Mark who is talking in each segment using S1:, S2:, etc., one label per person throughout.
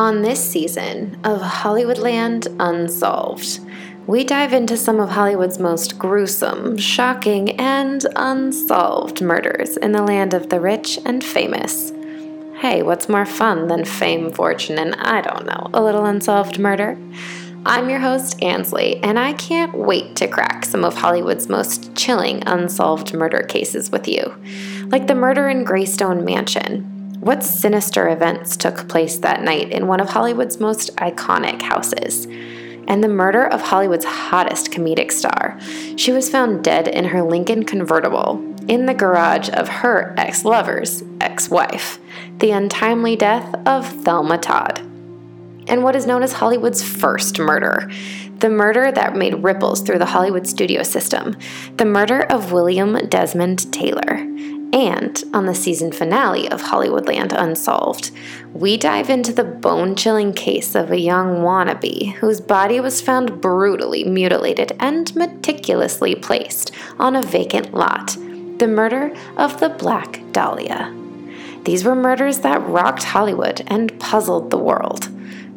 S1: On this season of Hollywoodland Unsolved, we dive into some of Hollywood's most gruesome, shocking, and unsolved murders in the land of the rich and famous. Hey, what's more fun than fame, fortune, and I don't know, a little unsolved murder? I'm your host, Ansley, and I can't wait to crack some of Hollywood's most chilling unsolved murder cases with you, like the murder in Greystone Mansion, what sinister events took place that night in one of Hollywood's most iconic houses? And the murder of Hollywood's hottest comedic star. She was found dead in her Lincoln convertible in the garage of her ex lover's ex wife. The untimely death of Thelma Todd. And what is known as Hollywood's first murder the murder that made ripples through the Hollywood studio system, the murder of William Desmond Taylor. And on the season finale of Hollywoodland Unsolved, we dive into the bone chilling case of a young wannabe whose body was found brutally mutilated and meticulously placed on a vacant lot the murder of the Black Dahlia. These were murders that rocked Hollywood and puzzled the world,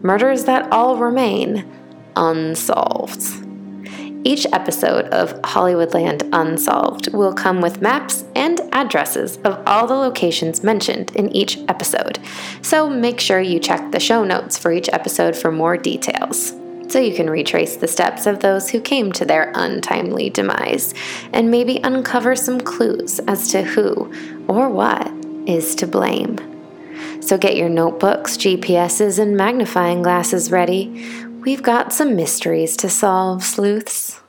S1: murders that all remain unsolved. Each episode of Hollywoodland Unsolved will come with maps and addresses of all the locations mentioned in each episode, so make sure you check the show notes for each episode for more details. So you can retrace the steps of those who came to their untimely demise and maybe uncover some clues as to who or what is to blame. So get your notebooks, GPSs, and magnifying glasses ready. We've got some mysteries to solve, sleuths.